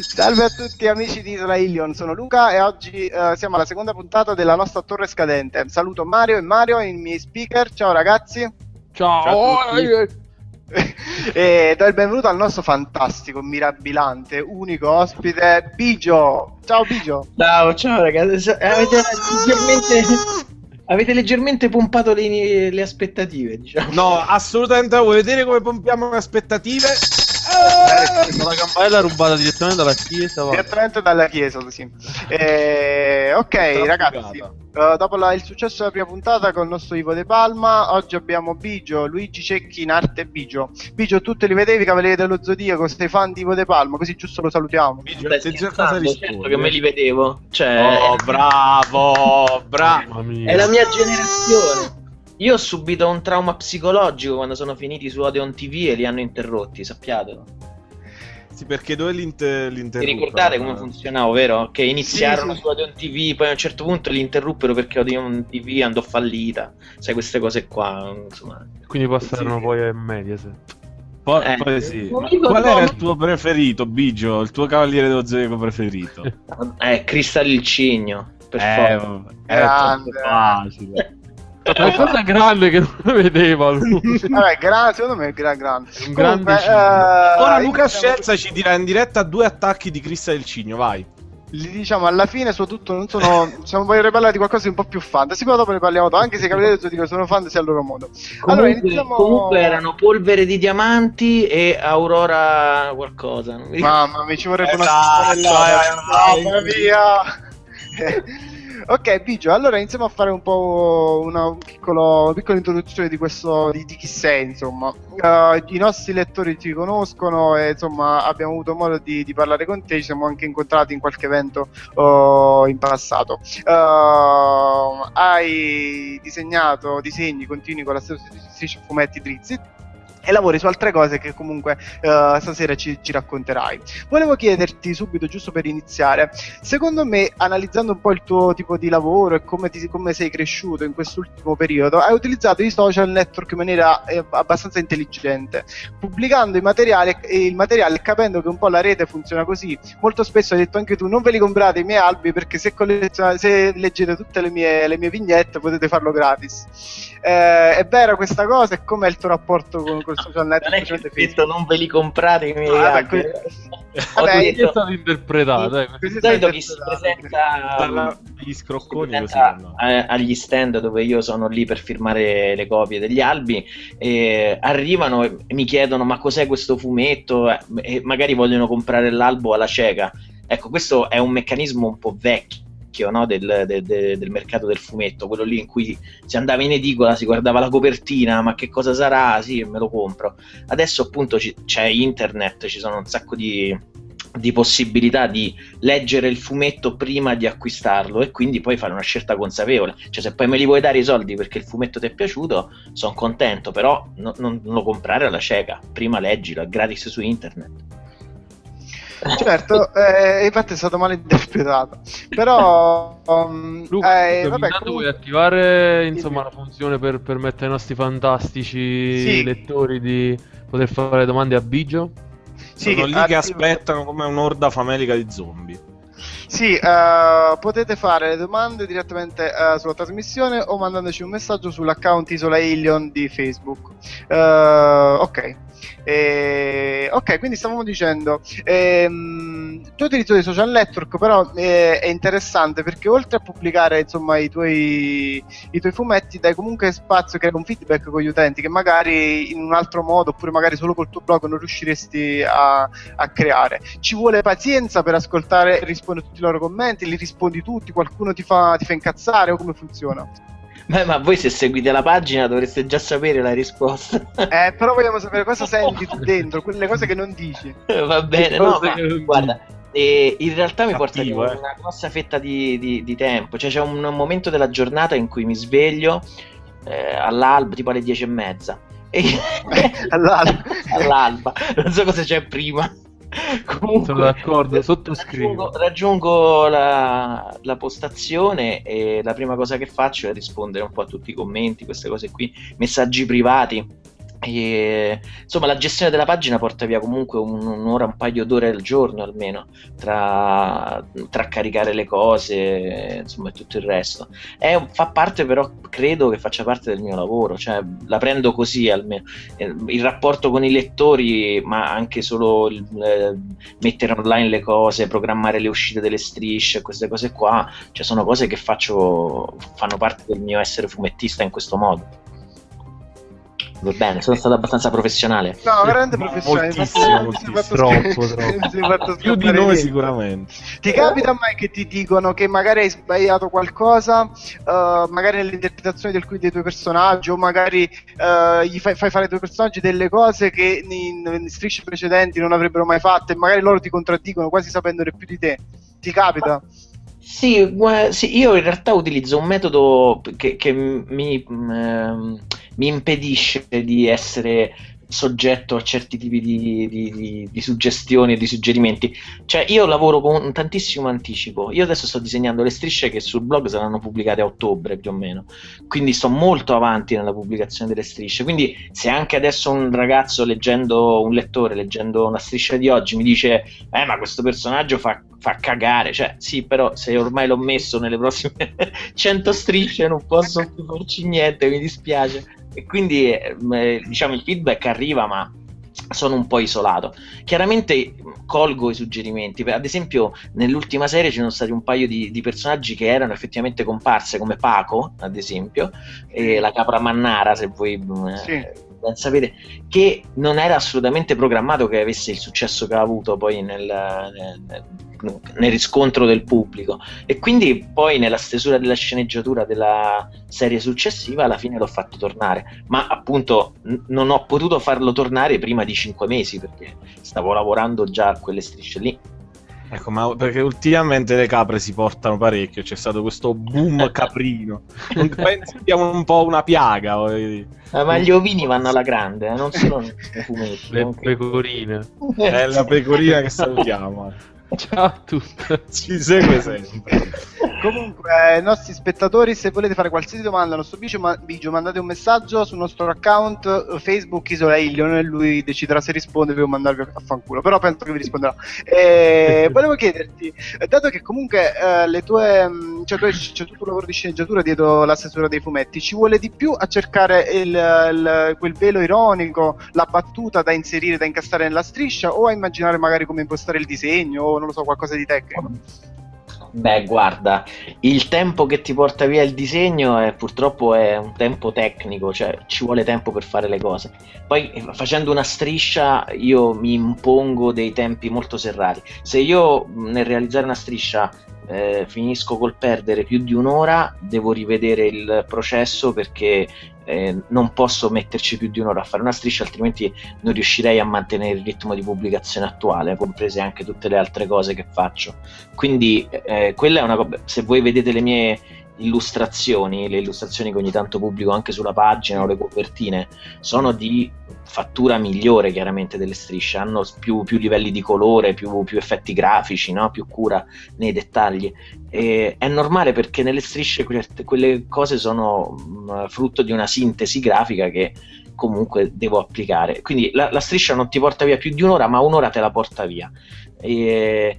Salve a tutti amici di Isola Ilion, sono Luca e oggi uh, siamo alla seconda puntata della nostra torre scadente. Saluto Mario e Mario, i miei speaker. Ciao ragazzi. Ciao. Ciao e do il benvenuto al nostro fantastico, mirabilante, unico ospite Bigio. Ciao Bigio. Ciao, ciao ragazzi. Avete leggermente, avete leggermente pompato le, le aspettative, diciamo. No, assolutamente. Vuoi vedere come pompiamo le aspettative? La campanella rubata direttamente dalla chiesa. Va. Direttamente dalla chiesa, sì. Eh, ok, ragazzi. Uh, dopo la, il successo della prima puntata con il nostro Ivo De Palma, oggi abbiamo Bigio, Luigi Cecchi in arte Bigio. Bigio, tu te li vedevi Cavalieri dello Zodiaco? Sei fan di Ivo De Palma? Così giusto lo salutiamo. Bigio, Beh, sei già cosa certo che me li vedevo. Cioè... Oh, bravo, bravo. È la mia generazione. Io ho subito un trauma psicologico quando sono finiti su Odeon TV e li hanno interrotti, sappiatelo. Sì, perché dove l'inter- l'interruppero? Vi ricordate come funzionava, vero? Che iniziarono sì, sì. su Odeon TV, poi a un certo punto li interruppero perché Odeon TV andò fallita. Sai, queste cose qua, insomma. Quindi passarono sì. poi a Mediaset. Poi, eh, poi sì. Qual era il tuo preferito, Bigio? Il tuo cavaliere dello zodiaco preferito? Eh, Crystal il Cigno. Per eh, forza. È troppo facile. Una cosa grande che non vedeva lui. Vabbè, gra- secondo me è gra- grande. Un grande Comunque, uh, Ora Luca Scelza ci dirà in diretta due attacchi di Crista del Cigno, vai. Diciamo alla fine, soprattutto, non sono. Diciamo, voglio parlare di qualcosa di un po' più fantasy. Poi dopo ne parliamo, anche se capite che sono fantasy al loro modo. Comunque, allora, iniziamo... comunque erano polvere di diamanti e Aurora qualcosa. Mamma mi ci vorrebbe esatto, una Mamma mia! Ok, Bigio, allora iniziamo a fare un po' una, un piccolo, piccola introduzione di questo, di, di chi sei, insomma. Uh, I nostri lettori ti conoscono e insomma abbiamo avuto modo di, di, parlare con te, ci siamo anche incontrati in qualche evento uh, in passato. Uh, hai disegnato disegni continui con la stessa fumetti Drizzy e lavori su altre cose che comunque uh, stasera ci, ci, racconterai. Volevo chiederti subito, giusto per iniziare, secondo me, analizzando un po' il tuo tipo di lavoro e come, ti, come sei cresciuto in quest'ultimo periodo, hai utilizzato i social network in maniera eh, abbastanza intelligente, pubblicando i materiali, il materiale e capendo che un po' la rete funziona così. Molto spesso hai detto anche tu, non ve li comprate i miei albi perché se, se leggete tutte le mie, le mie vignette potete farlo gratis. Eh, è vera questa cosa e com'è il tuo rapporto con, con social network. Non detto non ve li comprate i miei ah, que... Vabbè, detto... è stato interpretato. Di solito chi si presenta gli scrocconi così, no? agli stand dove io sono lì per firmare le copie degli albi e arrivano e mi chiedono ma cos'è questo fumetto e magari vogliono comprare l'albo alla cieca. Ecco, questo è un meccanismo un po' vecchio vecchio no? del, de, de, del, mercato del fumetto, quello lì in cui si andava in edicola, si guardava la copertina, ma che cosa sarà? Sì, me lo compro. Adesso appunto c- c'è internet, ci sono un sacco di, di possibilità di leggere il fumetto prima di acquistarlo e quindi poi fare una scelta consapevole. Cioè, se poi me li vuoi dare i soldi perché il fumetto ti è piaciuto, sono contento, però no, non lo comprare alla cieca, prima leggilo, gratis su internet. Certo, eh, infatti è stato mal interpretato. Però, um, Luca, eh, vabbè, comunque... vuoi attivare insomma, la funzione per permettere ai nostri fantastici sì. lettori di poter fare domande a Bigio? Sì, Sono lì attiv- che aspettano come un'orda famelica di zombie. Sì, uh, potete fare le domande direttamente uh, sulla trasmissione o mandandoci un messaggio sull'account Isola Ilion di Facebook. Uh, ok. Eh, ok, quindi stavamo dicendo, ehm, tu utilizzo dei social network, però eh, è interessante perché oltre a pubblicare insomma i tuoi, i tuoi fumetti, dai comunque spazio, crea un feedback con gli utenti che magari in un altro modo, oppure magari solo col tuo blog non riusciresti a, a creare. Ci vuole pazienza per ascoltare e rispondere a tutti i loro commenti, li rispondi tutti, qualcuno ti fa, ti fa incazzare o come funziona? Beh, ma voi se seguite la pagina dovreste già sapere la risposta. eh, però vogliamo sapere cosa senti tu dentro, quelle cose che non dici. Va bene, no, ma, guarda, eh, in realtà mi porta eh. una grossa fetta di, di, di, tempo. Cioè, c'è un, un, momento della giornata in cui mi sveglio eh, all'alba, tipo alle dieci e mezza. E... all'alba. all'alba, non so cosa c'è prima. Comunque, sono d'accordo, sottoscrivo. Raggiungo, raggiungo la, la, postazione e la prima cosa che faccio è rispondere un po' a tutti i commenti, queste cose qui, messaggi privati. E, insomma, la gestione della pagina porta via comunque un, un'ora, un paio d'ore al giorno almeno tra, tra caricare le cose, insomma, e tutto il resto. È, fa parte, però, credo che faccia parte del mio lavoro, cioè la prendo così almeno. Eh, il rapporto con i lettori, ma anche solo il, eh, mettere online le cose, programmare le uscite delle strisce, queste cose qua, cioè sono cose che faccio, fanno parte del mio essere fumettista in questo modo. Va bene, sono stato abbastanza professionale. No, veramente professionale. Moltissimo, moltissimo. Troppo, troppo. Più di noi sicuramente. Ti capita mai che ti dicono che magari hai sbagliato qualcosa, uh, magari nell'interpretazione di alcuni dei tuoi personaggi, o magari uh, gli fai, fai, fare ai tuoi personaggi delle cose che in, in strisce precedenti non avrebbero mai fatto e magari loro ti contraddicono quasi sapendone più di te. Ti capita? Sì, sì, io in realtà utilizzo un metodo che, che mi, eh, mi, impedisce di essere soggetto a certi tipi di, di, di, di, suggestioni e di suggerimenti. Cioè, io lavoro con tantissimo anticipo. Io adesso sto disegnando le strisce che sul blog saranno pubblicate a ottobre più o meno. Quindi sto molto avanti nella pubblicazione delle strisce. Quindi, se anche adesso un ragazzo leggendo, un lettore leggendo una striscia di oggi mi dice: Eh, ma questo personaggio fa, fa cagare. Cioè, sì, però se ormai l'ho messo nelle prossime 100 strisce non posso più farci niente, mi dispiace e quindi eh, diciamo il feedback arriva ma sono un po' isolato. Chiaramente colgo i suggerimenti, ad esempio nell'ultima serie ci sono stati un paio di, di personaggi che erano effettivamente comparse come Paco, ad esempio, e la capra mannara se. Eh, sì ben sapere, che non era assolutamente programmato che avesse il successo che ha avuto poi nel, nel, nel riscontro del pubblico. E quindi poi nella stesura della sceneggiatura della serie successiva alla fine l'ho fatto tornare. Ma appunto n- non ho potuto farlo tornare prima di cinque mesi perché stavo lavorando già a quelle strisce lì. Ecco, ma perché ultimamente le capre si portano parecchio, c'è stato questo boom caprino. Non pensi sia un po' una piaga? Eh, ma gli ovini vanno alla grande, eh? non nei fumetti. Le pecorine. È la pecorina che salutiamo. Ciao a tutti. Ci segue sempre. Comunque, ai nostri spettatori, se volete fare qualsiasi domanda al nostro ma- Bigio mandate un messaggio sul nostro account eh, Facebook Isola Ilion e lui deciderà se rispondervi o mandarvi a fanculo. Però penso che vi risponderà. E volevo chiederti, dato che comunque eh, le tue, mm, cioè, c'è tutto un lavoro di sceneggiatura dietro la stesura dei fumetti, ci vuole di più a cercare il, il, quel velo ironico, la battuta da inserire, da incastare nella striscia, o a immaginare magari come impostare il disegno, o non lo so, qualcosa di tecnico? Beh, guarda, il tempo che ti porta via il disegno è, purtroppo è un tempo tecnico, cioè ci vuole tempo per fare le cose. Poi facendo una striscia io mi impongo dei tempi molto serrati. Se io nel realizzare una striscia eh, finisco col perdere più di un'ora, devo rivedere il processo perché eh, non posso metterci più di un'ora a fare una striscia, altrimenti non riuscirei a mantenere il ritmo di pubblicazione attuale, comprese anche tutte le altre cose che faccio. Quindi eh, quella è una cosa, se voi vedete le mie illustrazioni, le illustrazioni che ogni tanto pubblico anche sulla pagina o le copertine, sono di fattura migliore chiaramente delle strisce, hanno più, più livelli di colore, più, più effetti grafici, no? più cura nei dettagli. E è normale perché nelle strisce quelle cose sono mh, frutto di una sintesi grafica che comunque devo applicare. Quindi la, la, striscia non ti porta via più di un'ora, ma un'ora te la porta via. E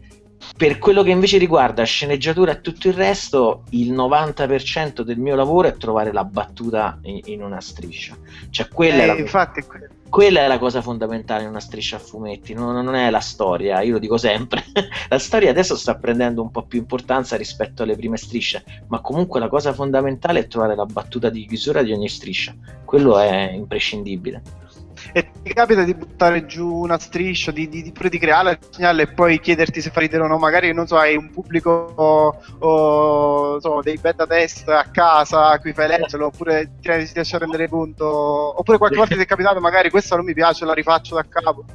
per quello che invece riguarda sceneggiatura e tutto il resto, il 90% del mio lavoro è trovare la battuta in, in una striscia. Cioè, quella, eh, è la, infatti, quella è la cosa fondamentale in una striscia a fumetti, non, non è la storia, io lo dico sempre. la storia adesso sta prendendo un po' più importanza rispetto alle prime strisce, ma comunque la cosa fondamentale è trovare la battuta di chiusura di ogni striscia. Quello è imprescindibile e ti capita di buttare giù una striscia, di, di, di, di crearla, disegnarla e poi chiederti se fa ridere o no, magari non so, hai un pubblico o, o so, dei beta test a casa a cui fai leggerlo, oppure ti riesci a rendere conto, oppure qualche volta ti è capitato magari questa non mi piace, la rifaccio da capo.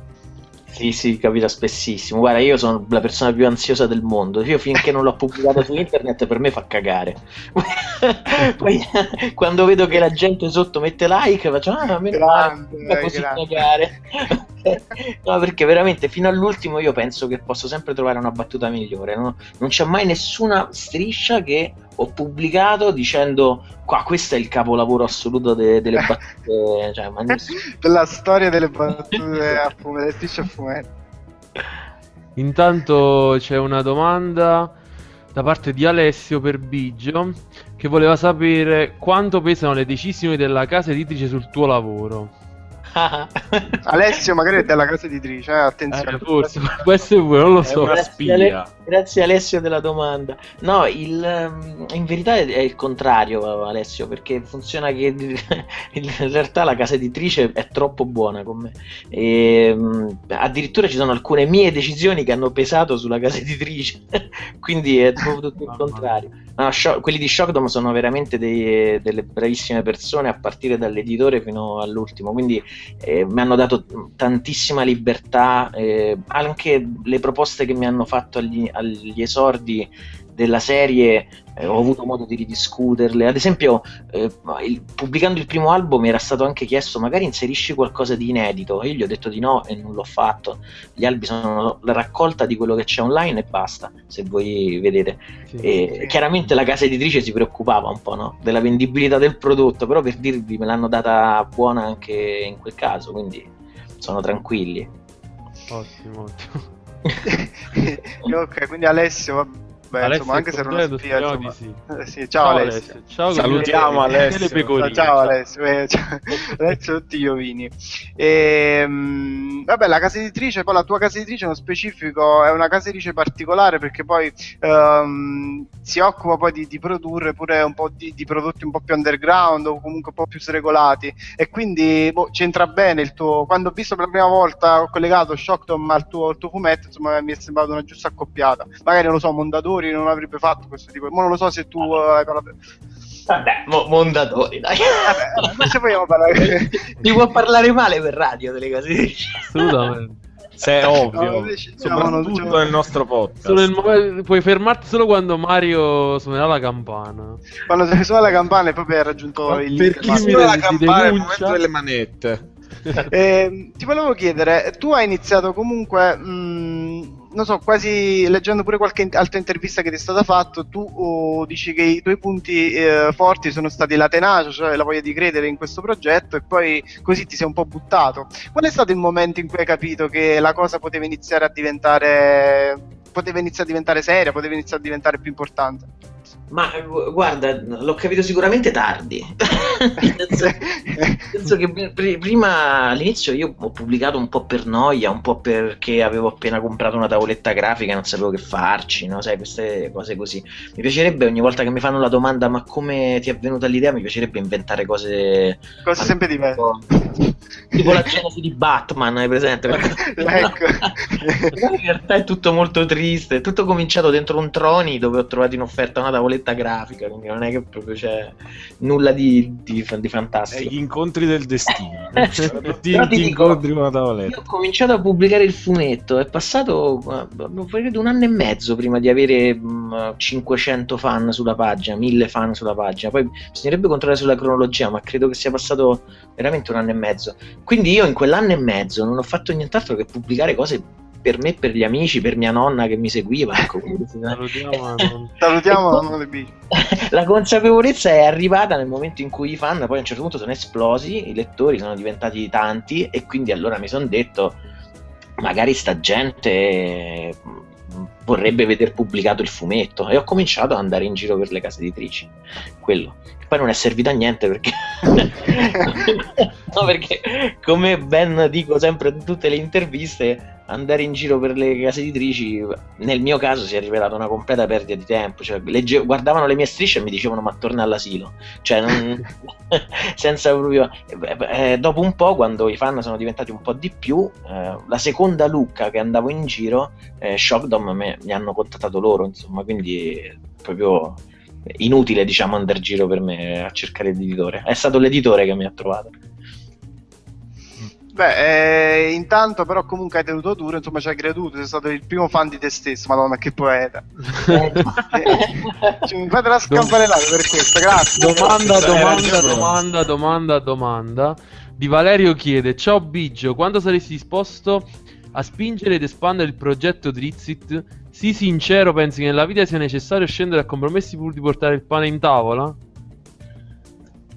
Sì, sì, capita spessissimo. Guarda, io sono la persona più ansiosa del mondo. Io finché non l'ho pubblicato su internet per me fa cagare. Poi quando vedo che la gente sotto mette like faccio ah, a me fa così grande. cagare. No, perché veramente fino all'ultimo io penso che posso sempre trovare una battuta migliore. No? Non c'è mai nessuna striscia che ho pubblicato dicendo qua questo è il capolavoro assoluto de- delle battute. cioè, ma nessuno... Della storia delle battute a fumetto, a. Intanto c'è una domanda da parte di Alessio per Biggio che voleva sapere quanto pesano le decisioni della casa editrice sul tuo lavoro. Alessio magari è della casa editrice, eh, attenzione. Eh, forse, può essere pure, non lo so. Grazie, Ale- grazie, Alessio della domanda. No, il, ehm, in verità è, il contrario Alessio, perché funziona che in realtà la casa editrice è troppo buona con me. E, ehm, addirittura ci sono alcune mie decisioni che hanno pesato sulla casa editrice, quindi è tutto il contrario. No, shock, quelli di Shockdom sono veramente dei, delle bravissime persone a partire dall'editore fino all'ultimo, quindi eh, mi hanno dato tantissima libertà, eh, anche le proposte che mi hanno fatto agli, agli esordi della serie eh, ho avuto modo di ridiscuterle. Ad esempio, eh, il, pubblicando il primo album era stato anche chiesto magari inserisci qualcosa di inedito. Io gli ho detto di no e non l'ho fatto. Gli albi sono la raccolta di quello che c'è online e basta, se voi vedete. Sì, e, sì. Chiaramente la casa editrice si preoccupava un po' no? della vendibilità del prodotto, però per dirvi me l'hanno data buona anche in quel caso, quindi sono tranquilli. Ottimo, ottimo. ok, quindi Alessio, Beh, Alessio insomma, anche se non lo spia, insomma... sì. Eh, sì, ciao, ciao Alessio. Ciao, Salutiamo Alessio. Ciao, ciao Alessio. Eh, ciao. Alessio tutti gli ovini. E, ehm, vabbè, la casa editrice, poi la tua casa editrice nello specifico è una casa editrice particolare perché poi um, si occupa poi di, di, produrre pure un po' di, di, prodotti un po' più underground o comunque un po' più sregolati e quindi boh, c'entra bene il tuo... Quando ho visto per la prima volta, ho collegato Shocktom al tuo, al tuo fumetto, insomma mi è sembrato una giusta accoppiata. Magari, non lo so, Mondadori Mondadori non avrebbe fatto questo tipo. Ma non lo so se tu hai parlato. Vabbè, mo- Mondadori, dai. Vabbè, ma se vogliamo parlare. Ti può parlare male per radio delle cose. Assolutamente. Se è ovvio, no, soprattutto diciamo... nel nostro podcast. Nel... Puoi fermarti solo quando Mario suonerà la campana. Quando suona la campana e proprio hai raggiunto ma il per chi mi la campana è il momento delle manette. eh, ti volevo chiedere, tu hai iniziato comunque. Mh, mm, non so, quasi leggendo pure qualche altra intervista che ti è stata fatta, tu oh, dici che i tuoi punti eh, forti sono stati la tenacia, cioè la voglia di credere in questo progetto e poi così ti sei un po' buttato. Qual è stato il momento in cui hai capito che la cosa poteva iniziare a diventare poteva iniziare a diventare seria, poteva iniziare a diventare più importante? Ma guarda, l'ho capito sicuramente tardi. penso, che pr- prima all'inizio io ho pubblicato un po' per noia, un po' perché avevo appena comprato una tavoletta grafica e non sapevo che farci, no? Sai, queste cose così. Mi piacerebbe ogni volta che mi fanno la domanda ma come ti è venuta l'idea, mi piacerebbe inventare cose... Cose sempre diverse. Tipo la genesi di Batman, hai presente? ecco. in realtà è tutto molto triste, è tutto cominciato dentro un Troni dove ho trovato in offerta una tavoletta tavoletta grafica, quindi non è che proprio c'è nulla di, di, di fantastico. gli incontri del destino. ti, ti dico, incontri una tavoletta. Ho cominciato a pubblicare il fumetto, è passato credo un anno e mezzo prima di avere mh, 500 fan sulla pagina, 1000 fan sulla pagina. Poi bisognerebbe controllare sulla cronologia, ma credo che sia passato veramente un anno e mezzo. Quindi io in quell'anno e mezzo non ho fatto nient'altro che pubblicare cose per me, per gli amici, per mia nonna che mi seguiva. Ecco, salutiamo salutiamo ecco, la consapevolezza è arrivata nel momento in cui i fan poi a un certo punto sono esplosi, i lettori sono diventati tanti e quindi allora mi sono detto magari sta gente vorrebbe vedere pubblicato il fumetto. E ho cominciato ad andare in giro per le case editrici quello poi non è servito a niente perché no perché come ben dico sempre in tutte le interviste andare in giro per le case editrici nel mio caso si è rivelato una completa perdita di tempo cioè, legge- guardavano le mie strisce e mi dicevano ma torna all'asilo cioè non... senza proprio eh, eh, dopo un po' quando i fan sono diventati un po' di più eh, la seconda Lucca che andavo in giro eh, Shockdom mi hanno contattato loro insomma quindi proprio inutile diciamo andare in giro per me a cercare l'editore è stato l'editore che mi ha trovato Beh, eh, intanto però comunque hai tenuto duro, insomma ci hai creduto, sei stato il primo fan di te stesso, madonna che poeta. cioè, mi fate la scampanellata per questo, grazie. Domanda, domanda, domanda, domanda, domanda. Di Valerio chiede: Ciao Biggio, quando saresti disposto a spingere ed espandere il progetto Drizzt? Sii sincero, pensi che nella vita sia necessario scendere a compromessi pur di portare il pane in tavola?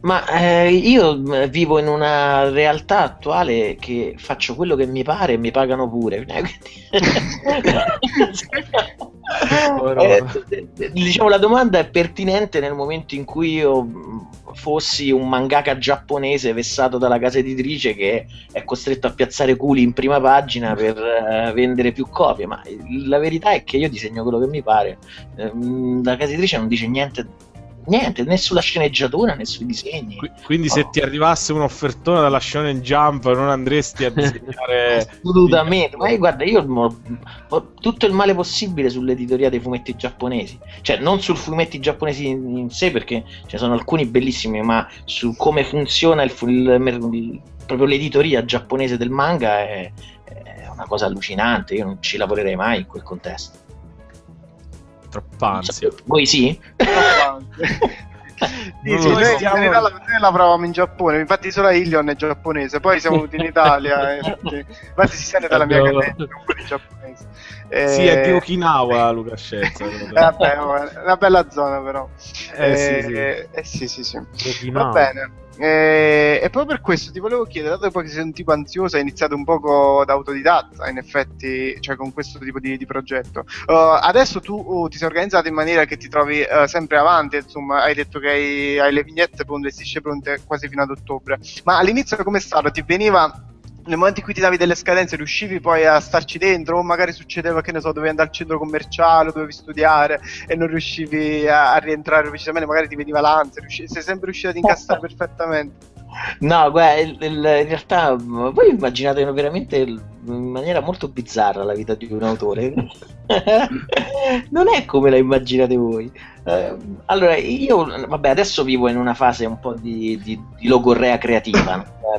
Ma eh, io eh, vivo in una realtà attuale che faccio quello che mi pare e mi pagano pure. eh, diciamo la domanda è pertinente nel momento in cui io mm, fossi un mangaka giapponese vessato dalla casa editrice che è costretto a piazzare culi in prima pagina per uh, vendere più copie. Ma la verità è che io disegno quello che mi pare. Uh, la casa editrice non dice niente niente, né sulla sceneggiatura né sui disegni. Qu- quindi, oh. se ti arrivasse un'offertona dalla Shonen Jump, non andresti a disegnare assolutamente. Ma io, guarda, io ho, ho, tutto il male possibile sull'editoria dei fumetti giapponesi, cioè non sul fumetti giapponesi in, in sé, perché ce sono alcuni bellissimi, ma su come funziona il, il, il, proprio l'editoria giapponese del manga è, è una cosa allucinante. Io non ci lavorerei mai in quel contesto. Troppa ansia. Voi sì? sì, sì, noi, stiamo... in realtà noi lavoravamo in Giappone, infatti solo Ilion è giapponese, poi siamo venuti in Italia, infatti, infatti si sente dalla mia cadena un po' di giapponese. Eh... Sì, è di Okinawa eh, vabbè, una bella zona però. Eh, eh sì, sì. Eh, sì, sì, sì. Va bene. E, e, proprio per questo ti volevo chiedere, dato che sei un tipo ansioso, hai iniziato un poco da autodidatta, in effetti, cioè con questo tipo di, di progetto. Uh, adesso tu uh, ti sei organizzato in maniera che ti trovi uh, sempre avanti, insomma, hai detto che hai, hai le vignette pronte, le strisce pronte quasi fino ad ottobre. Ma all'inizio come è stato? Ti veniva nel momento in cui ti davi delle scadenze riuscivi poi a starci dentro o magari succedeva che ne so dovevi andare al centro commerciale dovevi studiare e non riuscivi a, a rientrare precisamente magari ti veniva l'ansia riusci- sei sempre riuscito ad incastrare perfettamente No, guarda, il, il, in realtà voi immaginate veramente in maniera molto bizzarra la vita di un autore. non è come la immaginate voi. Eh, allora, io, vabbè, adesso vivo in una fase un po' di, di, di logorrea creativa,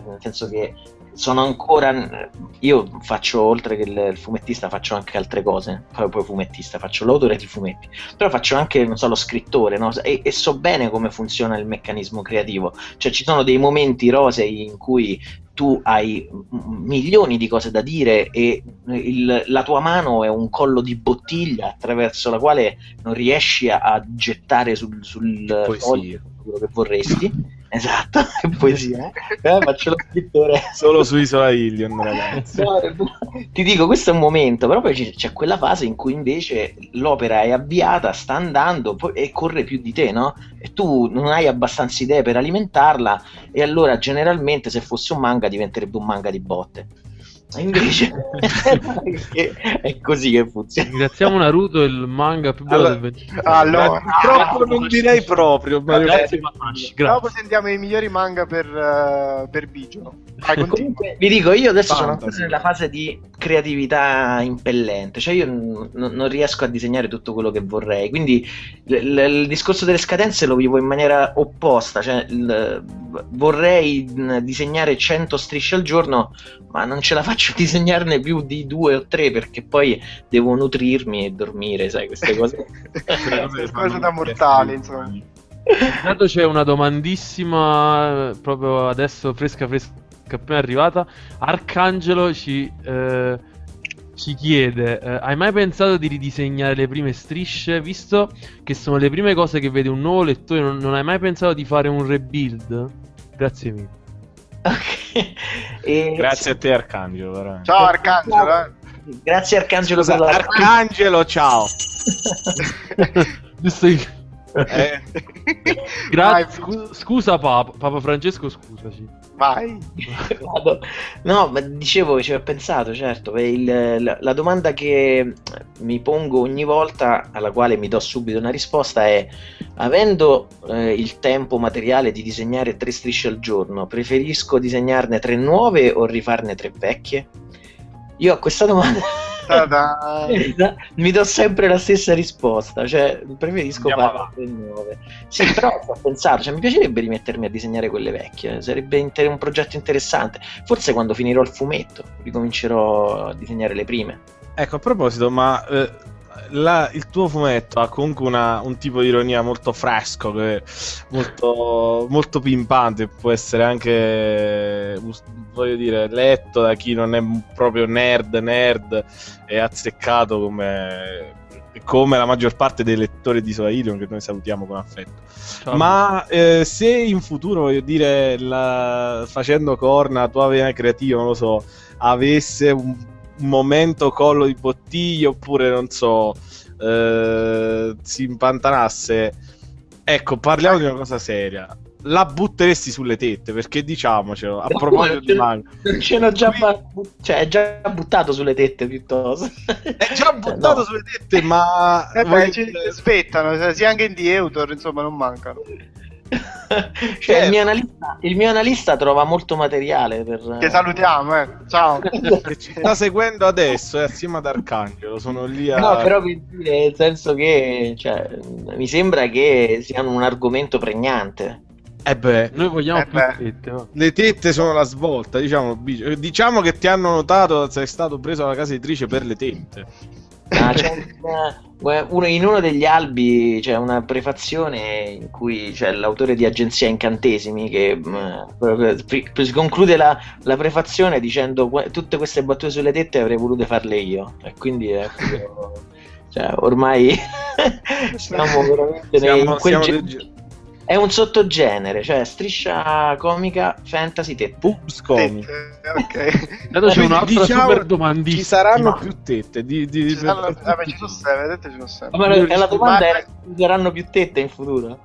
nel senso che sono ancora io faccio oltre che il, fumettista faccio anche altre cose poi, poi fumettista faccio l'autore di fumetti però faccio anche non so lo scrittore no? e, e, so bene come funziona il meccanismo creativo. Cioè ci sono dei momenti rosei in cui tu hai milioni di cose da dire e il, la tua mano è un collo di bottiglia attraverso la quale non riesci a, a gettare sul, sul foglio quello che vorresti Esatto, che poesia. Eh, faccio lo scrittore. Solo su Isola Ilion, ragazzi. No, ti dico, questo è un momento, però poi c'è quella fase in cui invece l'opera è avviata, sta andando e corre più di te, no? E tu non hai abbastanza idee per alimentarla e allora generalmente se fosse un manga diventerebbe un manga di botte. Invece è così che funziona. Ringraziamo Naruto, il manga più bello allora, del 20. Allora, purtroppo non direi proprio. Ma grazie, grazie. Dopo sentiamo i migliori manga per, uh, per Bigio. Comunque, vi dico, io adesso Fantasy. sono nella fase di creatività impellente, cioè io n- non riesco a disegnare tutto quello che vorrei, quindi l- l- il discorso delle scadenze lo vivo in maniera opposta, cioè l- vorrei disegnare 100 strisce al giorno, ma non ce la faccio disegnarne più di due o tre perché poi devo nutrirmi e dormire, sai, queste cose. queste cose da mortali, insomma. Intanto c'è una domandissima proprio adesso fresca fresca appena arrivata. Arcangelo ci, eh, ci chiede: eh, Hai mai pensato di ridisegnare le prime strisce? Visto che sono le prime cose che vede un nuovo lettore, non, non hai mai pensato di fare un rebuild? Grazie mille. Okay. E... Grazie a te, Arcangelo. Veramente. Ciao, Arcangelo. Eh. Grazie, Arcangelo. Scusa, Arcangelo, ciao. Eh. Grazie. Scu- scusa, Papa. Papa Francesco, scusaci. Vai. no, ma dicevo, ci ho pensato, certo. Il, la, la, domanda che mi pongo ogni volta, alla quale mi do subito una risposta, è: avendo eh, il tempo materiale di disegnare tre strisce al giorno, preferisco disegnarne tre nuove o rifarne tre vecchie? Io a questa domanda mi do sempre la stessa risposta, cioè preferisco fare le nuove. Sì, però ho pensato, cioè, mi piacerebbe rimettermi a disegnare quelle vecchie, sarebbe inter- un progetto interessante. Forse quando finirò il fumetto ricomincerò a disegnare le prime. Ecco, a proposito, ma eh, la- il tuo fumetto ha comunque una- un tipo di ironia molto fresco, molto, molto pimpante, può essere anche, voglio dire, letto da chi non è proprio nerd, nerd e azzeccato come, come la maggior parte dei lettori di Soailion che noi salutiamo con affetto. Ciao. Ma eh, se in futuro, voglio dire, la- facendo corna, tua vena creativa, non lo so, avesse un momento collo di bottiglia oppure, non so, eh, si impantanasse, ecco, parliamo di una cosa seria. La butteresti sulle tette, perché diciamocelo, a Ma proposito di manga. Non ce l'ho già, ba- cioè, è già buttato sulle tette piuttosto. È già buttato No. sulle tette, ma... Eh beh, ci aspettano, sia anche in The Eutor, insomma, non mancano. Cioè, Certo. il, mio analista, il mio analista trova molto materiale per... Che salutiamo, eh. Ciao. che ci sta seguendo adesso è assieme ad Arcangelo. Sono lì a. No, però per dire, nel senso che cioè, mi sembra che siano un argomento pregnante. Eh beh, Noi vogliamo Eh più beh. tette, le tette sono la svolta. Diciamo, diciamo che ti hanno notato. Sei stato preso dalla casa editrice per le tette. Ah, c'è una- uno- in uno degli albi c'è una prefazione in cui c'è l'autore di Agenzia Incantesimi che mh, si conclude la, la prefazione dicendo "Que- tutte queste battute sulle tette avrei voluto farle io. E quindi è proprio- cioè, ormai siamo veramente nei- Siamo, in quel siamo è un sottogenere cioè striscia comica fantasy tette boobs comic. Tette, ok. Intanto c'è un'altra diciamo, super Ci domandissima. saranno più tette. Di, di- Ci saranno- per vabbè, ci sono sei, vedete, ci sono sei. Ma la, la domanda Ma- era ci saranno più tette in futuro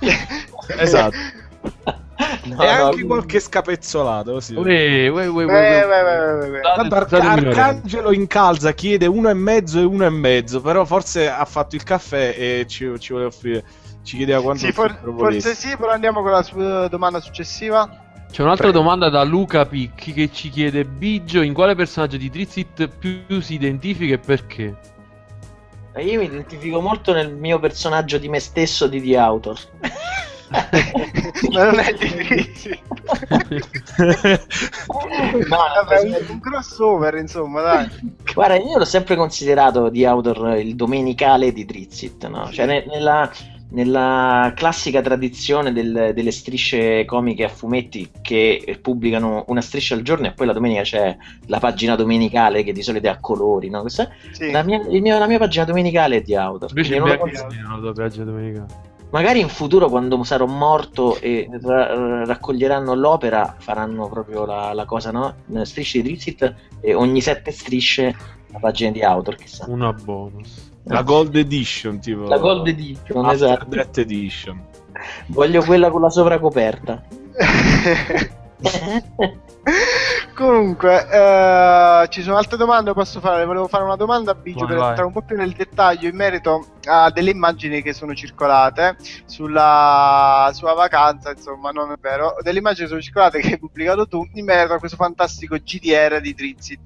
Esatto. No, e no, anche qualche scapezzolato. Così. Uè, uè, uè, Arcangelo in calza chiede uno e mezzo e uno e mezzo, però forse ha fatto il caffè e ci, ci voleva offrire, ci chiedeva quanto Sì, for- forse sì, però andiamo con la su- domanda successiva. C'è un'altra Prego. domanda da Luca Picchi che ci chiede: Biggio, in quale personaggio di Drizzt più si identifica e perché? Eh, Io mi identifico molto nel mio personaggio di me stesso di The Author. Ma non è difficile. No, Vabbè, no, un, un crossover, insomma, dai. Guarda, io l'ho sempre considerato The Author il domenicale di Drizzt, no? Cioè, ne- nella, nella classica tradizione del- delle strisce comiche a fumetti che pubblicano una striscia al giorno e poi la domenica c'è la pagina domenicale che di solito è a colori, no? Questa- Sì. la, mia, il mio- la mia pagina domenicale è The Author. Invece non considero- la doppiaggio domenica. Magari in futuro, quando sarò morto e ra- raccoglieranno l'opera, faranno proprio la, la cosa, no? Strisce di Drizzt e ogni sette strisce la pagina di autor, chissà. Una bonus. La Gold Edition, tipo. La Gold Edition, After esatto. Death Edition. Voglio quella con la sovracoperta. Comunque, eh, ci sono altre domande? Posso fare? Volevo fare una domanda a Biggio per entrare un po' più nel dettaglio in merito a delle immagini che sono circolate sulla sua vacanza. Insomma, non è vero. Delle immagini che sono circolate che hai pubblicato tu in merito a questo fantastico GDR di Drizzt.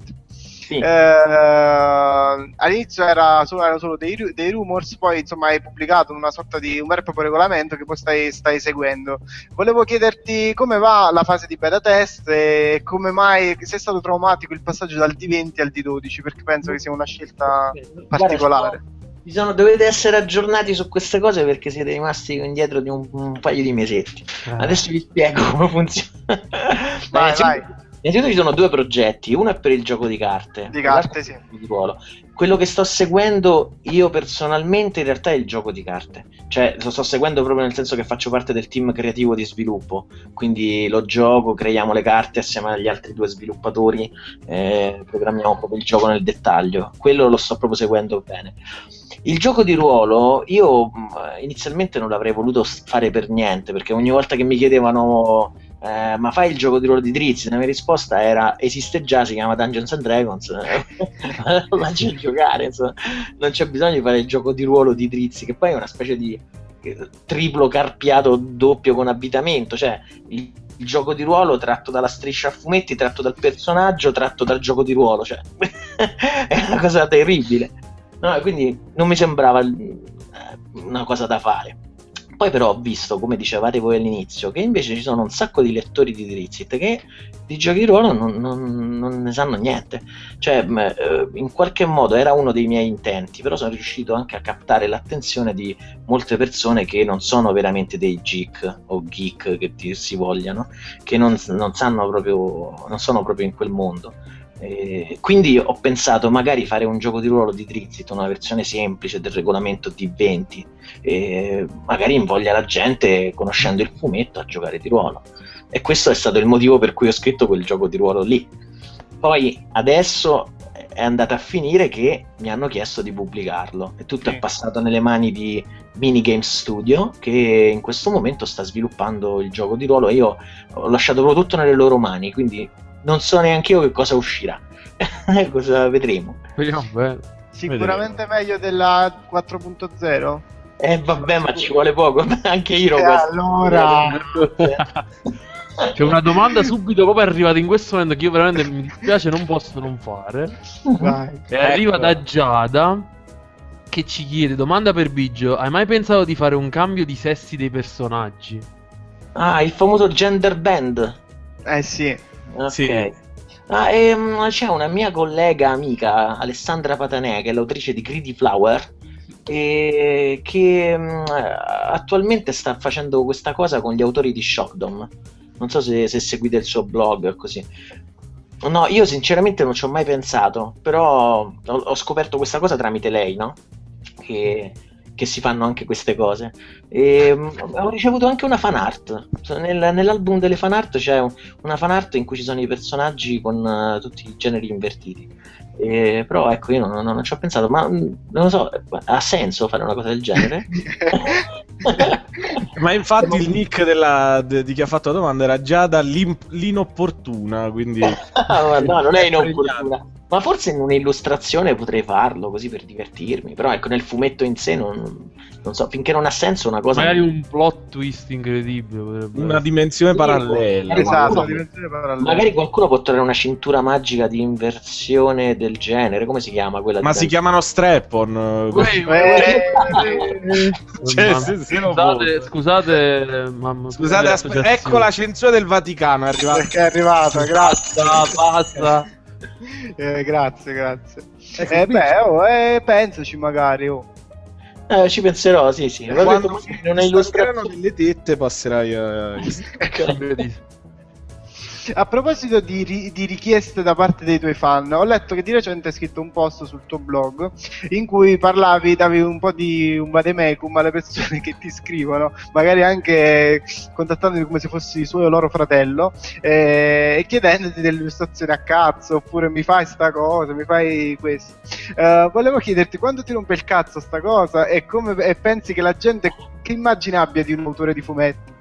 Sì. Eh, all'inizio era solo, erano solo dei, dei rumors, poi insomma hai pubblicato una sorta di un vero e proprio regolamento che poi stai, stai seguendo. Volevo chiederti come va la fase di beta test e come mai se è stato traumatico il passaggio dal D20 al D12, perché penso che sia una scelta particolare. Guarda, ci sono- dovete essere aggiornati su queste cose perché siete rimasti indietro di un, un paio di mesetti. Adesso vi spiego come funziona. Vai, Innanzitutto- vai. Innanzitutto ci sono due progetti, uno è per il gioco di carte, Di carte, sì. di ruolo. Quello che sto seguendo io personalmente in realtà è il gioco di carte, cioè lo sto seguendo proprio nel senso che faccio parte del team creativo di sviluppo, quindi lo gioco, creiamo le carte assieme agli altri due sviluppatori, eh, programmiamo proprio il gioco nel dettaglio, quello lo sto proprio seguendo bene. Il gioco di ruolo io mh, inizialmente non l'avrei voluto fare per niente, perché ogni volta che mi chiedevano eh, ma fai il gioco di ruolo di Drizzy? La mia risposta era esiste già, si chiama Dungeons and Dragons, faccio giocare, insomma. non c'è bisogno di fare il gioco di ruolo di Drizzy, che poi è una specie di eh, triplo carpiato doppio con abitamento, cioè il, il gioco di ruolo tratto dalla striscia a fumetti, tratto dal personaggio, tratto dal gioco di ruolo, cioè è una cosa terribile. No, quindi non mi sembrava eh, una cosa da fare. Poi però ho visto, come dicevate voi all'inizio, che invece ci sono un sacco di lettori di Drizzt che di giochi di ruolo non, non, non ne sanno niente. Cioè, eh, in qualche modo era uno dei miei intenti, però sono riuscito anche a captare l'attenzione di molte persone che non sono veramente dei geek o geek che ti, si vogliano, che non, non sanno proprio, non sono proprio in quel mondo. Quindi ho pensato magari fare un gioco di ruolo di Drizzt, una versione semplice del regolamento D20, eh, magari invoglia la gente, conoscendo il fumetto, a giocare di ruolo. E questo è stato il motivo per cui ho scritto quel gioco di ruolo lì. Poi adesso è andata a finire che mi hanno chiesto di pubblicarlo e tutto sì. è passato nelle mani di Minigames Studio che in questo momento sta sviluppando il gioco di ruolo e io ho lasciato proprio tutto nelle loro mani, quindi non so neanche io che cosa uscirà. cosa vedremo. Vediamo. Sicuramente vedremo. meglio della 4.0. Eh vabbè, ma ci vuole poco, anche io. E allora... C'è una domanda subito come è arrivata in questo momento che io veramente mi dispiace non posso non fare. Vai. E arriva da Giada che ci chiede domanda per Biggio, hai mai pensato di fare un cambio di sessi dei personaggi? Ah, il famoso gender band. Eh sì. Ok. Sì. Ah, ehm, c'è una mia collega amica, Alessandra Patanè, che è l'autrice di Greedy Flower, e che mh, attualmente sta facendo questa cosa con gli autori di Shockdom. Non so se, se seguite il suo blog o così. No, io sinceramente non ci ho mai pensato, però ho, ho scoperto questa cosa tramite lei, no? Che che si fanno anche queste cose. E, um, ho ricevuto anche una fan art. Nel, nell'album delle fan art c'è un, una fan art in cui ci sono i personaggi con uh, tutti i generi invertiti. E, però ecco, io non, non, ci ho pensato, ma mm, non lo so, ha senso fare una cosa del genere? ma infatti il nick della, de, di chi ha fatto la domanda era già da l'inopportuna, quindi... no, non è inopportuna. Ma forse in un'illustrazione potrei farlo così per divertirmi. Però ecco, nel fumetto in sé non, non so, finché non ha senso una cosa. Magari un plot twist incredibile. Una dimensione sì, parallela. Esatto, una dimensione parallela. Magari qualcuno può trovare una cintura magica di inversione del genere. Come si chiama quella? Ma si chiamano strap-on. cioè, se, se scusate, scusate, mamma, scusate aspe- ecco la censura del Vaticano. È arrivata. Perché è arrivata, grazie. Basta, basta. Eh, grazie, grazie. Eh, eh beh, oh, eh, pensaci magari. Oh. Eh, ci penserò, sì, sì. Quando non hai illustrato delle tette passerai a... A proposito di, ri- di, richieste da parte dei tuoi fan, ho letto che di recente hai scritto un post sul tuo blog in cui parlavi, davi un po' di un vademecum alle persone che ti scrivono, magari anche contattandoti come se fossi suo o loro fratello, eh, e chiedendoti delle illustrazioni a cazzo, oppure mi fai sta cosa, mi fai questo. Uh, volevo chiederti quando ti rompe il cazzo sta cosa e, come, e pensi che la gente che immagine abbia di un autore di fumetti?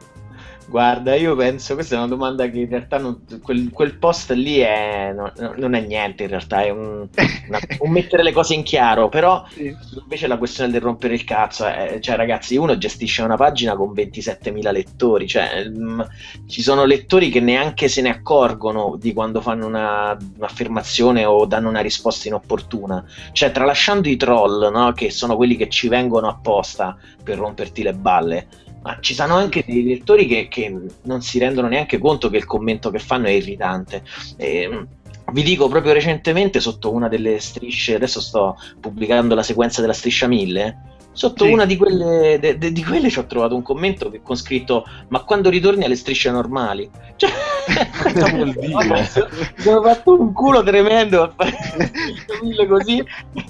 Guarda, io penso, questa è una domanda che in realtà non, quel, quel, post lì è, no, non è niente, in realtà è un, una, un, mettere le cose in chiaro, però sì. invece la questione del rompere il cazzo, è, cioè ragazzi, uno gestisce una pagina con 27.000 lettori, cioè mh, mm, ci sono lettori che neanche se ne accorgono di quando fanno una, un'affermazione o danno una risposta inopportuna, cioè tralasciando i troll, no, che sono quelli che ci vengono apposta per romperti le balle ma ci sono anche dei lettori che, che, non si rendono neanche conto che il commento che fanno è irritante. E, ehm, vi dico proprio recentemente sotto una delle strisce, adesso sto pubblicando la sequenza della striscia 1000 Sotto sì. una di quelle, de, de, di quelle ci ho trovato un commento che, con scritto: Ma quando ritorni alle strisce normali? Cioè, vuol dire? mi sono fatto un culo tremendo a fare mille così.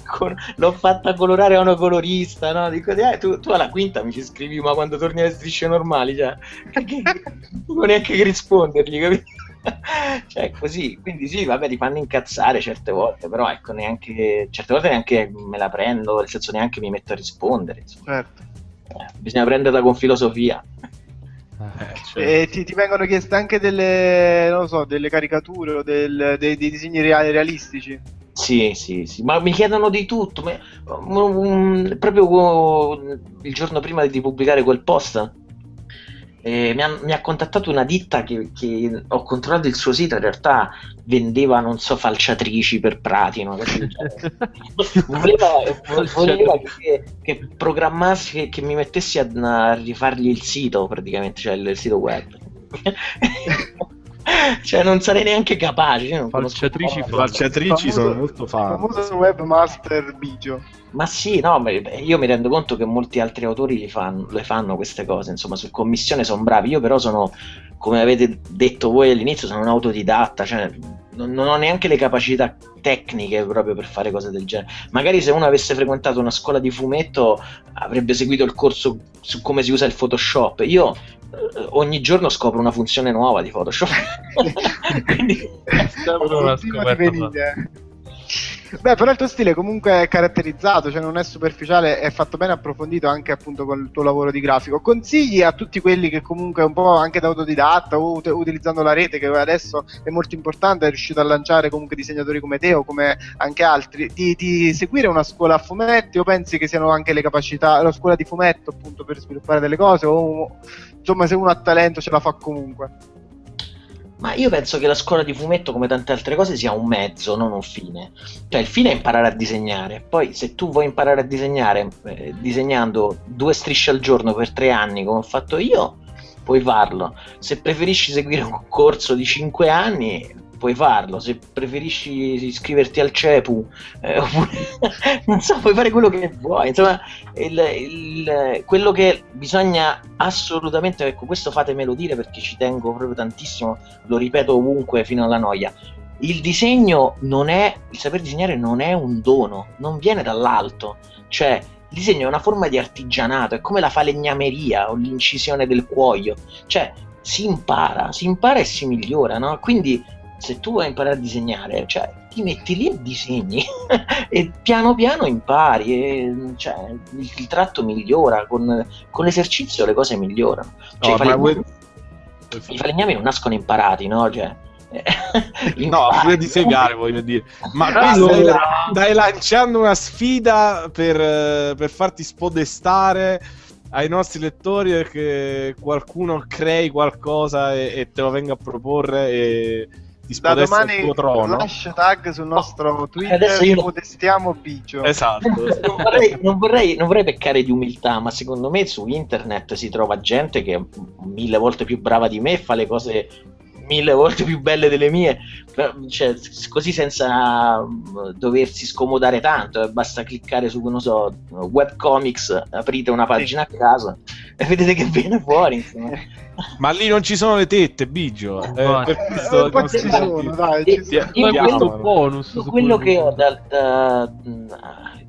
Con, l'ho fatta colorare a una colorista. No? Dico, eh, tu, tu, alla quinta mi ci scrivi, ma quando torni alle strisce normali, cioè, non neanche che rispondergli, capito? cioè così quindi sì vabbè ti fanno incazzare certe volte però ecco neanche certe volte neanche me la prendo nel senso neanche mi metto a rispondere certo. eh, bisogna prenderla con filosofia eh, cioè. E ti, ti, vengono chieste anche delle, non so, delle caricature o del, dei, dei, disegni reali, realistici? Sì, sì, sì, ma mi chiedono di tutto. Ma, um, proprio uh, il giorno prima di pubblicare quel post Eh, mi, ha, mi, ha, contattato una ditta che, che, ho controllato il suo sito, in realtà vendeva, non so, falciatrici per Pratino. voleva, voleva che, che, programmassi, che, che, mi mettessi a, a, rifargli il sito, praticamente, cioè il, il sito web. cioè non sarei neanche capace. Falciatrici, falciatrici sono molto fan. Famoso webmaster Bigio. Ma sì, no, io mi rendo conto che molti altri autori fanno, le fanno queste cose, insomma, su commissione sono bravi. Io però sono, come avete detto voi all'inizio, sono un autodidatta, cioè non, non ho neanche le capacità tecniche proprio per fare cose del genere. Magari se uno avesse frequentato una scuola di fumetto avrebbe seguito il corso su come si usa il Photoshop. Io eh, ogni giorno scopro una funzione nuova di Photoshop. Quindi una scoperta. Beh, però il tuo stile comunque è caratterizzato, cioè non è superficiale, è fatto bene approfondito anche appunto con il tuo lavoro di grafico. Consigli a tutti quelli che comunque un po' anche da autodidatta o ut- utilizzando la rete, che adesso è molto importante, è riuscito a lanciare comunque disegnatori come te o come anche altri, di, di seguire una scuola a fumetti o pensi che siano anche le capacità, la scuola di fumetto appunto per sviluppare delle cose o insomma se uno ha talento ce la fa comunque? Ma io penso che la scuola di fumetto, come tante altre cose, sia un mezzo, non un fine. Cioè, il fine è imparare a disegnare. Poi, se tu vuoi imparare a disegnare eh, disegnando due strisce al giorno per tre anni, come ho fatto io, puoi farlo. Se preferisci seguire un corso di cinque anni, puoi farlo, se preferisci iscriverti al CEPU, eh, oppure non so, puoi fare quello che vuoi. Insomma, il, il, quello che bisogna assolutamente, ecco, questo fatemelo dire perché ci tengo proprio tantissimo, lo ripeto ovunque fino alla noia. Il disegno non è, il saper disegnare non è un dono, non viene dall'alto, cioè il disegno è una forma di artigianato, è come la falegnameria o l'incisione del cuoio, cioè si impara, si impara e si migliora, no? Quindi se tu vuoi imparare a disegnare, cioè ti metti lì e disegni e piano piano impari e cioè, il, il tratto migliora, con, con, l'esercizio le cose migliorano. Cioè, no, i, falegnami, voi... i, falegnami, non nascono imparati, no? Cioè, no, pure disegnare voglio dire. Ma stai, stai, lanciando una sfida per, per farti spodestare ai nostri lettori che qualcuno crei qualcosa e, e te lo venga a proporre e ti da domani il tuo trono. hashtag sul nostro oh, Twitter adesso io modestiamo Biggio. Esatto. Non, vorrei, non, vorrei, non, vorrei, peccare di umiltà ma secondo me su internet si trova gente che è mille volte più brava di me e fa le cose mille volte più belle delle mie, cioè, così senza mm, doversi scomodare tanto, eh, basta cliccare su, non so, webcomics, aprite una pagina sì. a caso e vedete che viene fuori. Insomma. Ma lì non ci sono le tette, Bigio. Eh, per questo eh, ci sono, dai, ci sono. Io questo bonus quello che ho da, da,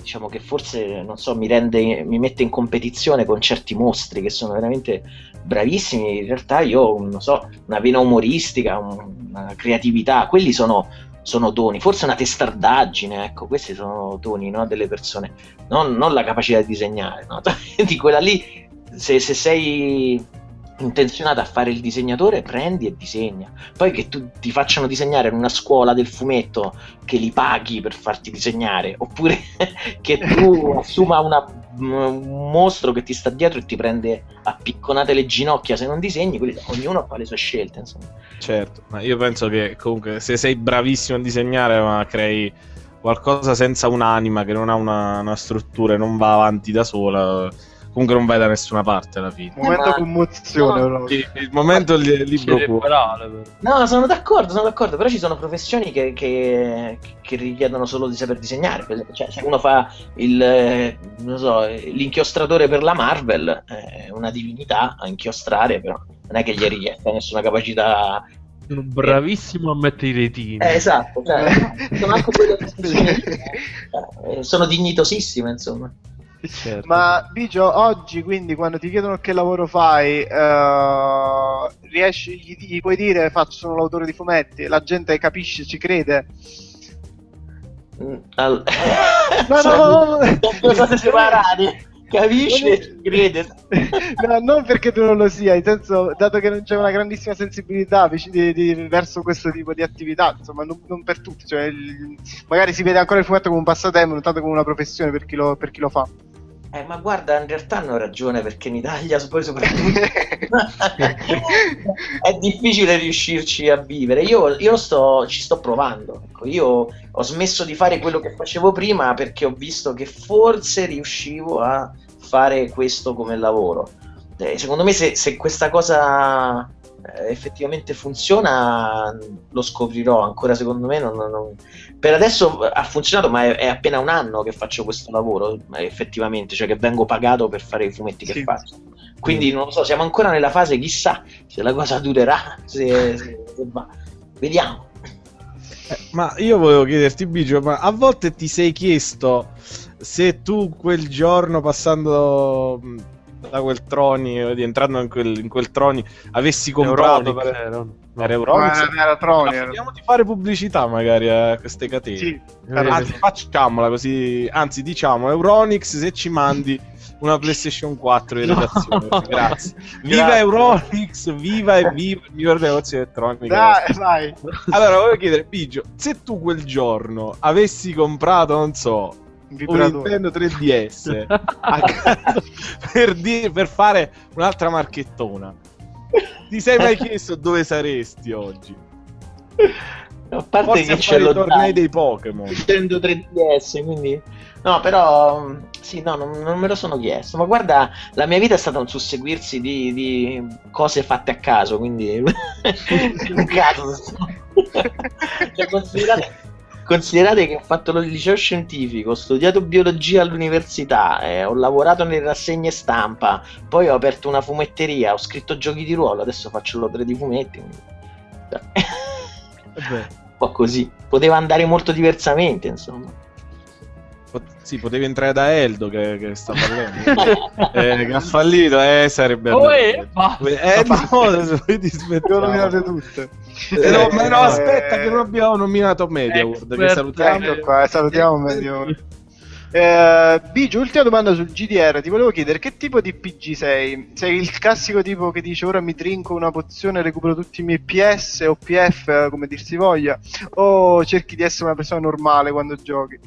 diciamo che forse non so, mi rende mi mette in competizione con certi mostri che sono veramente bravissimi. In realtà io ho, non so, una vena umoristica, una creatività, quelli sono, sono doni, forse una testardaggine, ecco, questi sono doni no, delle persone, non, non, la capacità di disegnare, no? di quella lì, se, se sei intenzionata a fare il disegnatore, prendi e disegna. Poi che tu ti facciano disegnare in una scuola del fumetto che li paghi per farti disegnare, oppure che tu assuma una, un mostro che ti sta dietro e ti prende a picconate le ginocchia se non disegni, quindi ognuno fa le sue scelte. Insomma. Certo, ma io penso che comunque se sei bravissimo a disegnare, ma crei qualcosa senza un'anima, che non ha una, una struttura e non va avanti da sola comunque non vai da nessuna parte alla fine. Momento ma... commozione, no. il, il momento li, libro No, sono d'accordo, sono d'accordo, però ci sono professioni che, che, che, richiedono solo di saper disegnare. Cioè, se uno fa il, so, l'inchiostratore per la Marvel, è una divinità a inchiostrare, però non è che gli richiesta nessuna capacità sono bravissimo a mettere i retini. Eh, esatto, cioè, sono anche quelle che sono dignitosissime, insomma. Certo. Ma Biggio, oggi quindi quando ti chiedono che lavoro fai, uh, riesci, gli, gli, puoi dire faccio sono l'autore di fumetti, la gente capisce, ci crede. Mm, All... no, no, no, no, due cose separate. Capisci? e crede. no, non perché tu non lo sia, in senso, dato che non c'è una grandissima sensibilità di, di, verso questo tipo di attività, insomma, non, non per tutti, cioè, il, magari si vede ancora il fumetto come un passatempo, non tanto come una professione per chi lo, per chi lo fa. Eh, ma guarda, in realtà hanno ragione perché in Italia poi soprattutto è difficile riuscirci a vivere. Io, io sto, ci sto provando. Ecco, io ho smesso di fare quello che facevo prima perché ho visto che forse riuscivo a fare questo come lavoro. Eh, secondo me se, se questa cosa effettivamente funziona lo scoprirò ancora secondo me non, non... per adesso ha funzionato ma è, è, appena un anno che faccio questo lavoro effettivamente cioè che vengo pagato per fare i fumetti che sì. faccio. Quindi non lo so siamo ancora nella fase chissà se la cosa durerà se, se, se vediamo. Eh, ma io volevo chiederti Bigio ma a volte ti sei chiesto se tu quel giorno passando da quel Troni, entrando in quel, in quel Troni, avessi comprato per... era, no. era Euronics. era, era Troni. Vediamo di fare pubblicità magari a queste catene. Sì, anzi, facciamola così. Anzi, diciamo Euronix se ci mandi una PlayStation 4 in redazione. No. Grazie. Viva Grazie. Euronix, viva e viva il miglior negozio elettronico. Dai, vai. Allora, voglio chiedere, Biggio, se tu quel giorno avessi comprato, non so, un Nintendo 3DS per, di- per fare un'altra marchettona. Ti sei mai chiesto dove saresti oggi? A parte Forse che c'è i tornei dei Pokémon. Nintendo 3DS, quindi... No, però... Sì, no, non, non, me lo sono chiesto. Ma guarda, la mia vita è stata un susseguirsi di, di cose fatte a caso, quindi... un caso. cioè, considerate Considerate che ho fatto il liceo scientifico, ho studiato biologia all'università, eh, ho lavorato nelle rassegne stampa, poi ho aperto una fumetteria, ho scritto giochi di ruolo, adesso faccio l'odre di fumetti. Un po' così. Poteva andare molto diversamente, insomma. Sì, potevi entrare da Eldo che, che sta parlando. eh, che ha fallito, eh, sarebbe... Oh, eh, eh, no, ti smettiamo. tutte. Eh, no, ma no, aspetta che non abbiamo nominato MediaWorld, che salutiamo. Ecco qua, salutiamo MediaWorld. Eh, Biggio, ultima domanda sul GDR. Ti volevo chiedere che tipo di PG sei? Sei il classico tipo che dice ora mi trinco una pozione e recupero tutti i miei PS o PF, come dir si voglia, o cerchi di essere una persona normale quando giochi?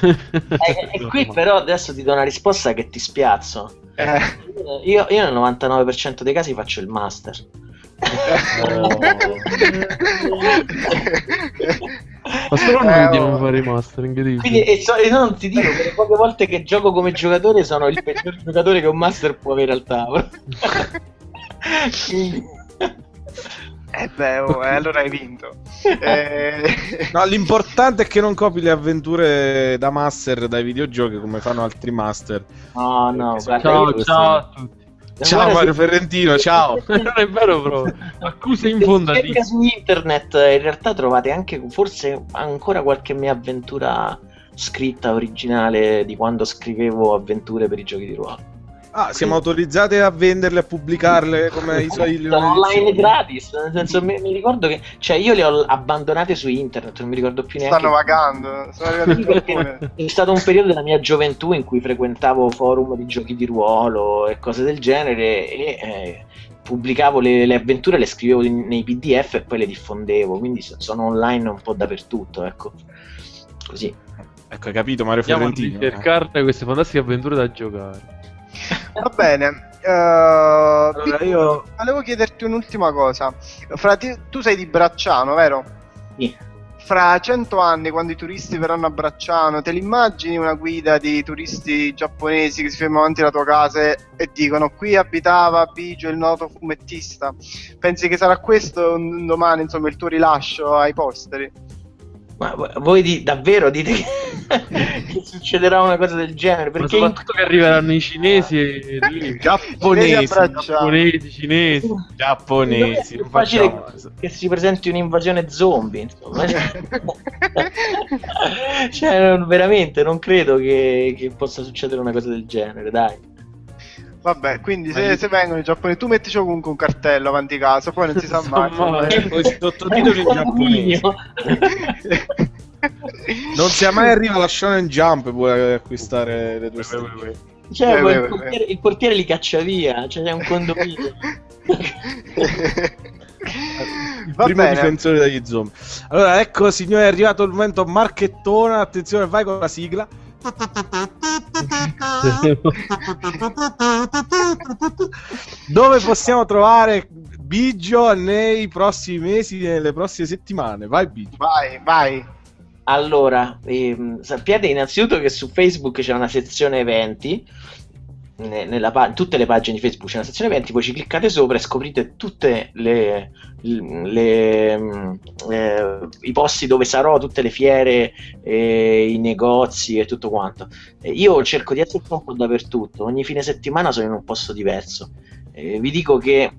e, e, qui però adesso ti do una risposta che ti spiazzo. Eh. Io, io nel 99% dei casi faccio il master. Ma solo noi eh, oh. fare i master, incredibile. Quindi, e, so, e non ti dico che le poche volte che gioco come giocatore sono il peggior giocatore che un master può avere al tavolo. Eh beh, oh, eh, allora hai vinto. Eh... No, l'importante è che non copi le avventure da master dai videogiochi come fanno altri master. Oh no, guarda, ciao, ciao a tutti. Ciao Mario Ferrentino, ciao. non è vero proprio. Accuse infondate. su internet in realtà trovate anche forse ancora qualche mia avventura scritta originale di quando scrivevo avventure per i giochi di ruolo. Ah, siamo autorizzati a venderle, a pubblicarle come i suoi online gratis. Nel senso, mi, mi, ricordo che cioè, io le ho abbandonate su internet, non mi ricordo più neanche. Stanno vagando. è stato un periodo della mia gioventù in cui frequentavo forum di giochi di ruolo e cose del genere e eh, pubblicavo le, le, avventure, le scrivevo in, nei PDF e poi le diffondevo. Quindi sono online un po' dappertutto, ecco. Così. Ecco, hai capito Mario Ferrentino? Per cercare queste fantastiche avventure da giocare. Va bene. Uh, allora, io volevo chiederti un'ultima cosa. Fra ti, tu sei di Bracciano, vero? Sì. Fra cento anni, quando i turisti verranno a Bracciano, te l'immagini una guida di turisti giapponesi che si fermano davanti alla tua casa e dicono qui abitava Bigio, il noto fumettista? Pensi che sarà questo un domani, insomma, il tuo rilascio ai posteri? Ma voi di, davvero dite che, che, succederà una cosa del genere? Perché Ma soprattutto in... che arriveranno i cinesi e i giapponesi, giapponesi, cinesi, giapponesi. È facile che si presenti un'invasione zombie, insomma. cioè, veramente non credo che, che possa succedere una cosa del genere, dai. Vabbè, quindi se, se, vengono i giapponesi, tu mettici comunque un cartello avanti casa, poi non si sa mai. mai. poi sottotitoli in giapponese. non sia mai arriva la Shonen Jump puoi acquistare le tue stelle. Cioè, eh, il, portiere, il, portiere, li caccia via, cioè è un condominio. il Va primo bene. difensore degli zombie. Allora, ecco, signore, è arrivato il momento marchettona. Attenzione, vai con la sigla. Dove possiamo trovare Biggio nei prossimi mesi, nelle prossime settimane? Vai Biggio. Vai, vai. Allora, ehm, sappiate innanzitutto che su Facebook c'è una sezione eventi nella, in tutte le pagine di Facebook c'è una sezione eventi, poi ci cliccate sopra e scoprite tutti le, le, mm, eh, i posti dove sarò, tutte le fiere, eh, i negozi e tutto quanto. Io cerco di essere un po' dappertutto, ogni fine settimana sono in un posto diverso. Eh, vi dico che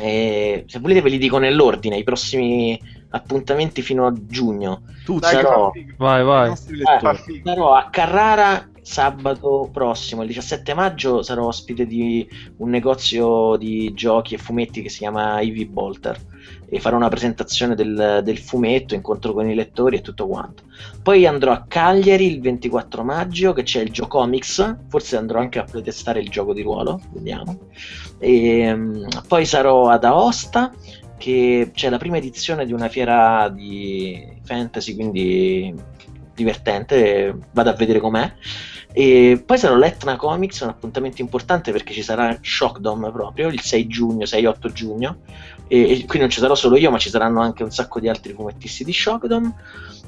eh, se volete ve li dico nell'ordine, i prossimi appuntamenti fino a giugno. Tu sarò, vai, vai. Eh, sarò a Carrara sabato prossimo, il 17 maggio, sarò ospite di un negozio di giochi e fumetti che si chiama Ivy Bolter e farò una presentazione del, del, fumetto, incontro con i lettori e tutto quanto. Poi andrò a Cagliari il 24 maggio che c'è il Giocomics, forse andrò anche a playtestare il gioco di ruolo, vediamo. E, um, poi sarò ad Aosta che c'è la prima edizione di una fiera di fantasy, quindi divertente, vado a vedere com'è. E poi sarò l'Etna Comics, un appuntamento importante perché ci sarà Shockdom proprio il 6 giugno, 6-8 giugno. E, e qui non ci sarò solo io, ma ci saranno anche un sacco di altri fumettisti di Shockdom.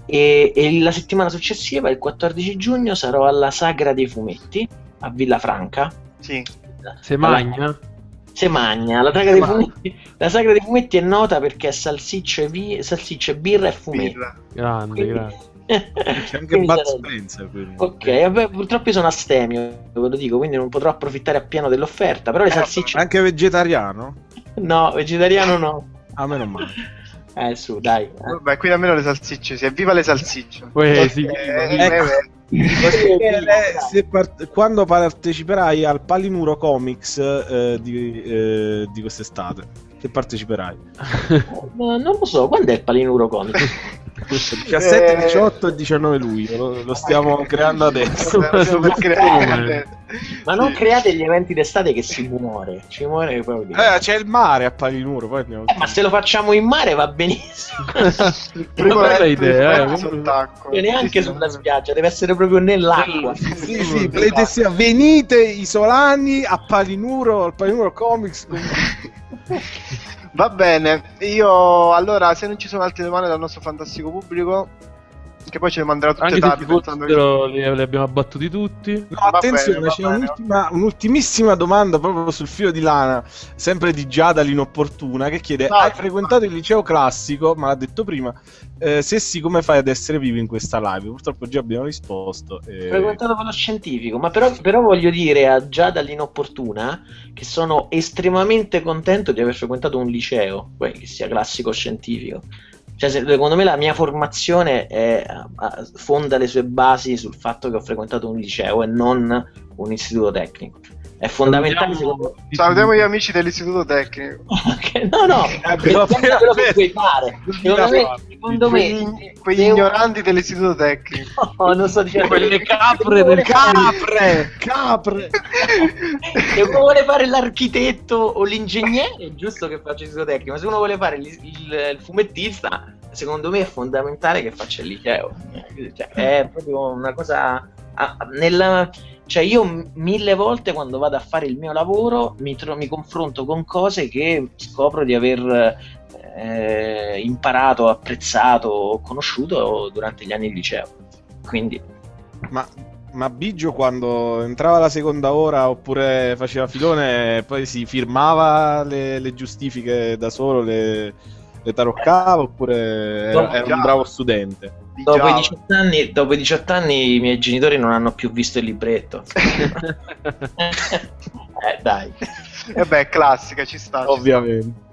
E, e, la settimana successiva, il 14 giugno, sarò alla Sagra dei Fumetti a Villafranca. Sì. Se magna? Se magna. La sagra, dei fumetti, la sagra dei fumetti è nota perché è salsicce, vi, salsicce birra e fumetti. Birra. Grande, Quindi, grande. C'è anche Bud Spencer. Ok, vabbè, purtroppo io sono astemio, ve lo dico, quindi non potrò approfittare appieno dell'offerta. Però le eh, salsicce. Anche vegetariano? No, vegetariano no. A me non male. Eh, su, dai. Eh. Vabbè, qui almeno le salsicce, si evviva le salsicce. Uè, sì, eh, ecco. part- quando parteciperai al Palinuro Comics eh, di, eh, di quest'estate, che parteciperai? non lo so, quando è il Palinuro Comics? 17, eh... 18 e 19 luglio lo, lo stiamo creando adesso. Ma non create gli eventi d'estate che si muore ci muore proprio eh, c'è il mare a Palinuro poi andiamo... eh, ma se lo facciamo in mare va benissimo. Prima bella idea eh, e neanche sulla spiaggia deve essere proprio nell'acqua. Sì sì, sì venite isolani a Palinuro al Palinuro Comics Va bene, io allora se non ci sono altre domande dal nostro fantastico pubblico, che poi ce le manderà tutte tardi. Pensando che... li, li abbiamo abbattuti tutti. No, attenzione, bene, c'è un'ultima, un'ultimissima domanda proprio sul filo di lana, sempre di Giada l'inopportuna, che chiede: no, Hai frequentato il liceo classico? Ma l'ha detto prima. Eh, se sì, come fai ad essere vivo in questa live? Purtroppo già abbiamo risposto. E... Frequentato quello scientifico, ma però, però voglio dire a Giada l'inopportuna che sono estremamente contento di aver frequentato un liceo, che sia classico o scientifico cioè, secondo me la mia formazione è, fonda le sue basi sul fatto che ho frequentato un liceo e non un istituto tecnico. È fondamentale. Salutiamo, salutiamo gli amici dell'istituto tecnico. no, no, eh, quello che puoi fare. Secondo me, secondo me quegli ignoranti dell'istituto tecnico. No, non sto dicendo quelle capre del capre, capre. se uno vuole fare l'architetto o l'ingegnere, è giusto che faccia l'istituto tecnico, ma se uno vuole fare il, il, il fumettista, secondo me è fondamentale che faccia il liceo. Cioè, è proprio una cosa nella cioè io mille volte quando vado a fare il mio lavoro mi, tro- mi confronto con cose che scopro di aver eh, imparato, apprezzato o conosciuto durante gli anni di liceo. Quindi... Ma, ma Biggio quando entrava la seconda ora oppure faceva filone poi si firmava le, le giustifiche da solo, le, le taroccava oppure era, era un bravo studente? Dopo i, 18 anni, dopo i 18 anni i miei genitori non hanno più visto il libretto. eh, dai. E eh beh, classica, ci sta. Ovviamente. Ci sta.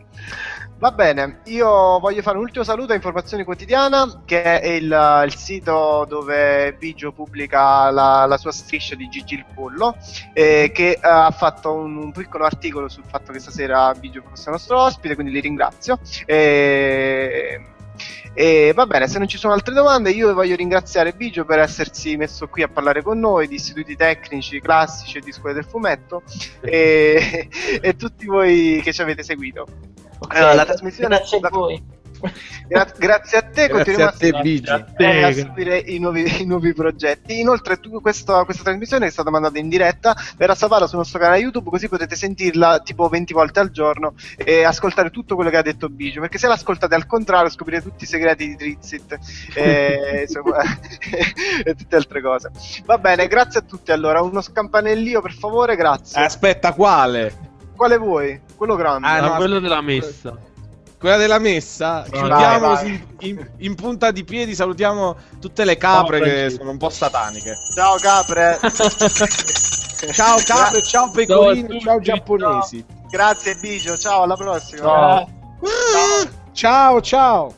Va bene, io voglio fare un ultimo saluto a Informazione Quotidiana, che è il, il sito dove Bigio pubblica la, la, sua striscia di Gigi il Pollo, eh, che uh, ha fatto un, un, piccolo articolo sul fatto che stasera Bigio fosse nostro ospite, quindi li ringrazio. E e va bene, se non ci sono altre domande, io voglio ringraziare Bigio per essersi messo qui a parlare con noi di istituti tecnici, classici e di scuole del fumetto e, e tutti voi che ci avete seguito. Okay, allora, la trasmissione, la, Gra- grazie a te, Grazie continuiamo a te, a, Bigi. a eh, a te. seguire i nuovi, i nuovi progetti. Inoltre, tu- questa, questa trasmissione è stata mandata in diretta, verrà salvata sul nostro canale YouTube, così potete sentirla tipo 20 volte al giorno e ascoltare tutto quello che ha detto Bigio. Perché se l'ascoltate al contrario, scoprirete tutti i segreti di Trizit e, insomma, e tutte altre cose. Va bene, grazie a tutti. Allora, uno scampanellio per favore, grazie. Aspetta, quale? Quale vuoi? Quello grande. Ah, Ah, no, quello della messa. Quella della messa. Chiudiamo vai. in, in- in punta di piedi, salutiamo tutte le capre Ciao, che Francesco. sono un po' sataniche. Ciao capre. Ciao capre, ciao pecorini, ciao giapponesi. Grazie Bigio, ciao, alla prossima. Ciao. Ciao ciao.